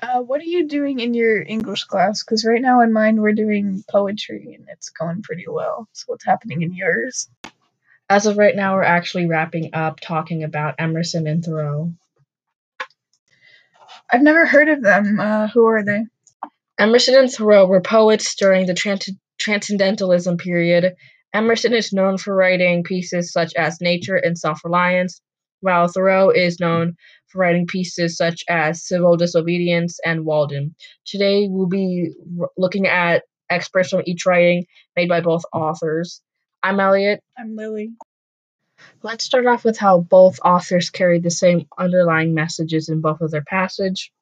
Uh, what are you doing in your English class? Because right now in mine we're doing poetry and it's going pretty well. So what's happening in yours? As of right now, we're actually wrapping up talking about Emerson and Thoreau. I've never heard of them. Uh, who are they? Emerson and Thoreau were poets during the trans- Transcendentalism period. Emerson is known for writing pieces such as Nature and Self Reliance, while Thoreau is known for writing pieces such as Civil Disobedience and Walden. Today, we'll be r- looking at excerpts from each writing made by both authors. I'm Elliot. I'm Lily. Let's start off with how both authors carry the same underlying messages in both of their passage.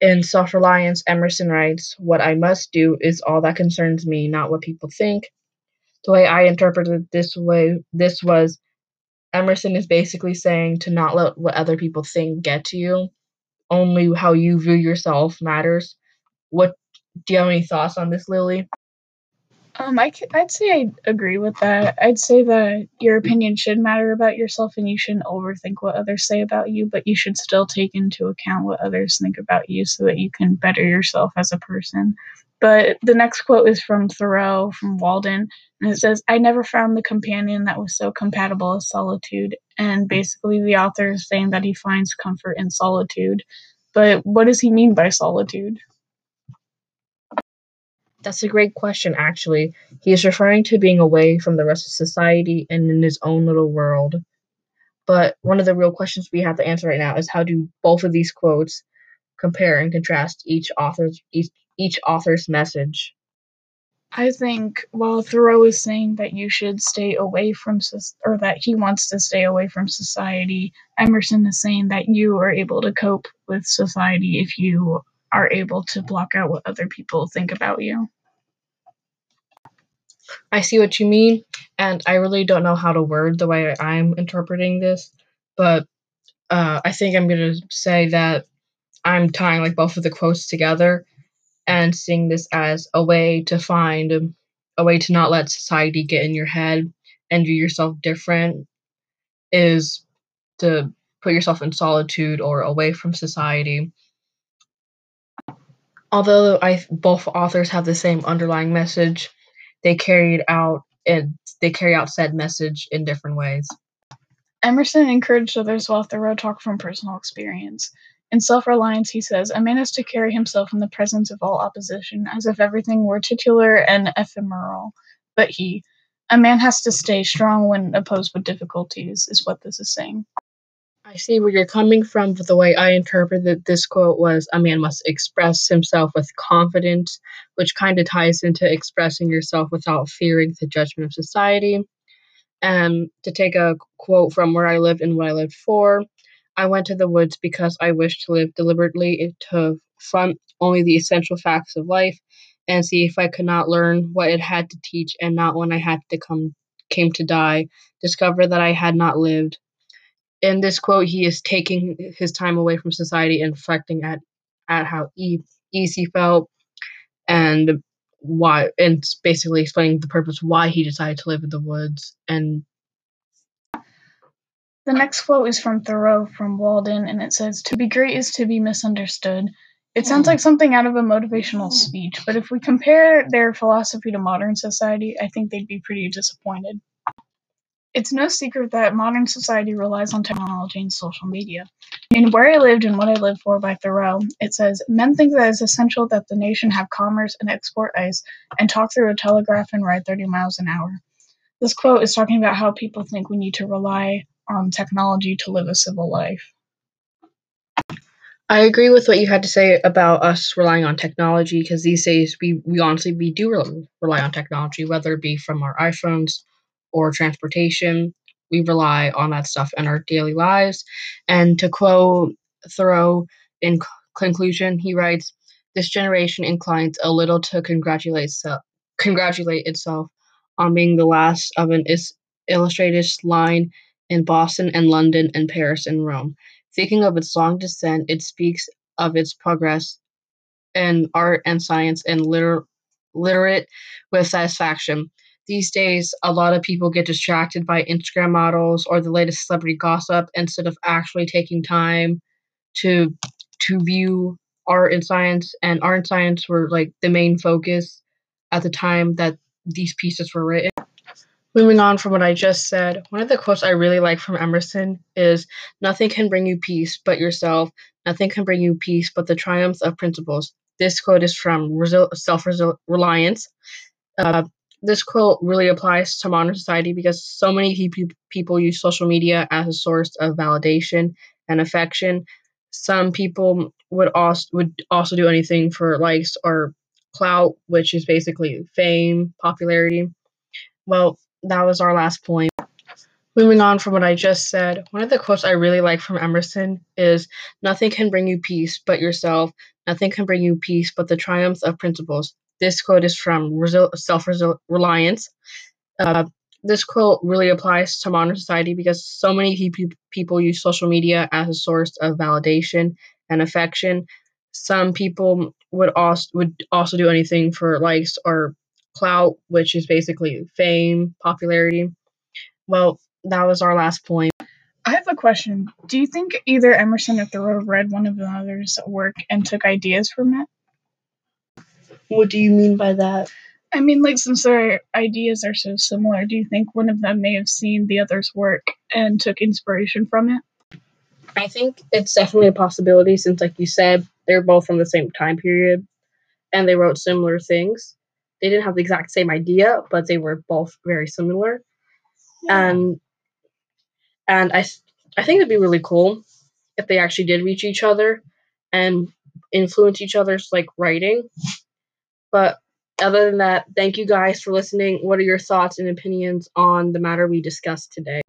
In Self Reliance, Emerson writes, What I must do is all that concerns me, not what people think. The way I interpreted this way this was Emerson is basically saying to not let what other people think get to you. Only how you view yourself matters. What do you have any thoughts on this, Lily? Um, I I'd say I agree with that. I'd say that your opinion should matter about yourself and you shouldn't overthink what others say about you, but you should still take into account what others think about you so that you can better yourself as a person. But the next quote is from Thoreau from Walden, and it says, I never found the companion that was so compatible as solitude. And basically, the author is saying that he finds comfort in solitude. But what does he mean by solitude? That's a great question, actually. He is referring to being away from the rest of society and in his own little world. But one of the real questions we have to answer right now is how do both of these quotes compare and contrast each author's each, each author's message? I think while Thoreau is saying that you should stay away from, or that he wants to stay away from society, Emerson is saying that you are able to cope with society if you are able to block out what other people think about you. I see what you mean, and I really don't know how to word the way I'm interpreting this, but uh, I think I'm gonna say that I'm tying like both of the quotes together and seeing this as a way to find um, a way to not let society get in your head and view yourself different is to put yourself in solitude or away from society. Although I both authors have the same underlying message, they carried out and they carry out said message in different ways. Emerson encouraged others while Thoreau talked from personal experience. In Self Reliance, he says, A man is to carry himself in the presence of all opposition, as if everything were titular and ephemeral. But he, a man has to stay strong when opposed with difficulties, is what this is saying. I see where you're coming from, but the way I interpreted this quote was a man must express himself with confidence, which kind of ties into expressing yourself without fearing the judgment of society. And to take a quote from where I lived and what I lived for, I went to the woods because I wished to live deliberately to front only the essential facts of life and see if I could not learn what it had to teach and not when I had to come came to die, discover that I had not lived. In this quote, he is taking his time away from society and reflecting at, at how easy he felt and why and basically explaining the purpose why he decided to live in the woods and The next quote is from Thoreau from Walden, and it says, To be great is to be misunderstood. It sounds like something out of a motivational speech, but if we compare their philosophy to modern society, I think they'd be pretty disappointed. It's no secret that modern society relies on technology and social media. In Where I Lived and What I Lived For by Thoreau, it says, Men think that it's essential that the nation have commerce and export ice and talk through a telegraph and ride 30 miles an hour. This quote is talking about how people think we need to rely on technology to live a civil life. I agree with what you had to say about us relying on technology because these days we, we honestly we do rel- rely on technology, whether it be from our iPhones or transportation. We rely on that stuff in our daily lives. And to quote Thoreau in c- conclusion, he writes, "This generation inclines a little to congratulate se- congratulate itself on being the last of an is- illustrated line in Boston and London and Paris and Rome." Thinking of its long descent, it speaks of its progress in art and science and liter- literate with satisfaction. These days, a lot of people get distracted by Instagram models or the latest celebrity gossip instead of actually taking time to to view art and science, and art and science were like the main focus at the time that these pieces were written. Moving on from what I just said, one of the quotes I really like from Emerson is Nothing can bring you peace but yourself. Nothing can bring you peace but the triumphs of principles. This quote is from Self Reliance. Uh, this quote really applies to modern society because so many pe- people use social media as a source of validation and affection. Some people would also would also do anything for likes or clout, which is basically fame, popularity. Well, that was our last point. Moving on from what I just said, one of the quotes I really like from Emerson is Nothing can bring you peace but yourself. Nothing can bring you peace but the triumphs of principles. This quote is from Self Reliance. Uh, this quote really applies to modern society because so many pe- people use social media as a source of validation and affection. Some people would also would also do anything for likes or clout, which is basically fame, popularity. Well, that was our last point. I have a question. Do you think either Emerson or Thoreau read one of another's work and took ideas from it? What do you mean by that? I mean, like, since their ideas are so similar, do you think one of them may have seen the other's work and took inspiration from it? I think it's definitely a possibility since, like you said, they're both from the same time period and they wrote similar things. They didn't have the exact same idea, but they were both very similar. Yeah. And and I I think it'd be really cool if they actually did reach each other and influence each other's like writing. But other than that, thank you guys for listening. What are your thoughts and opinions on the matter we discussed today?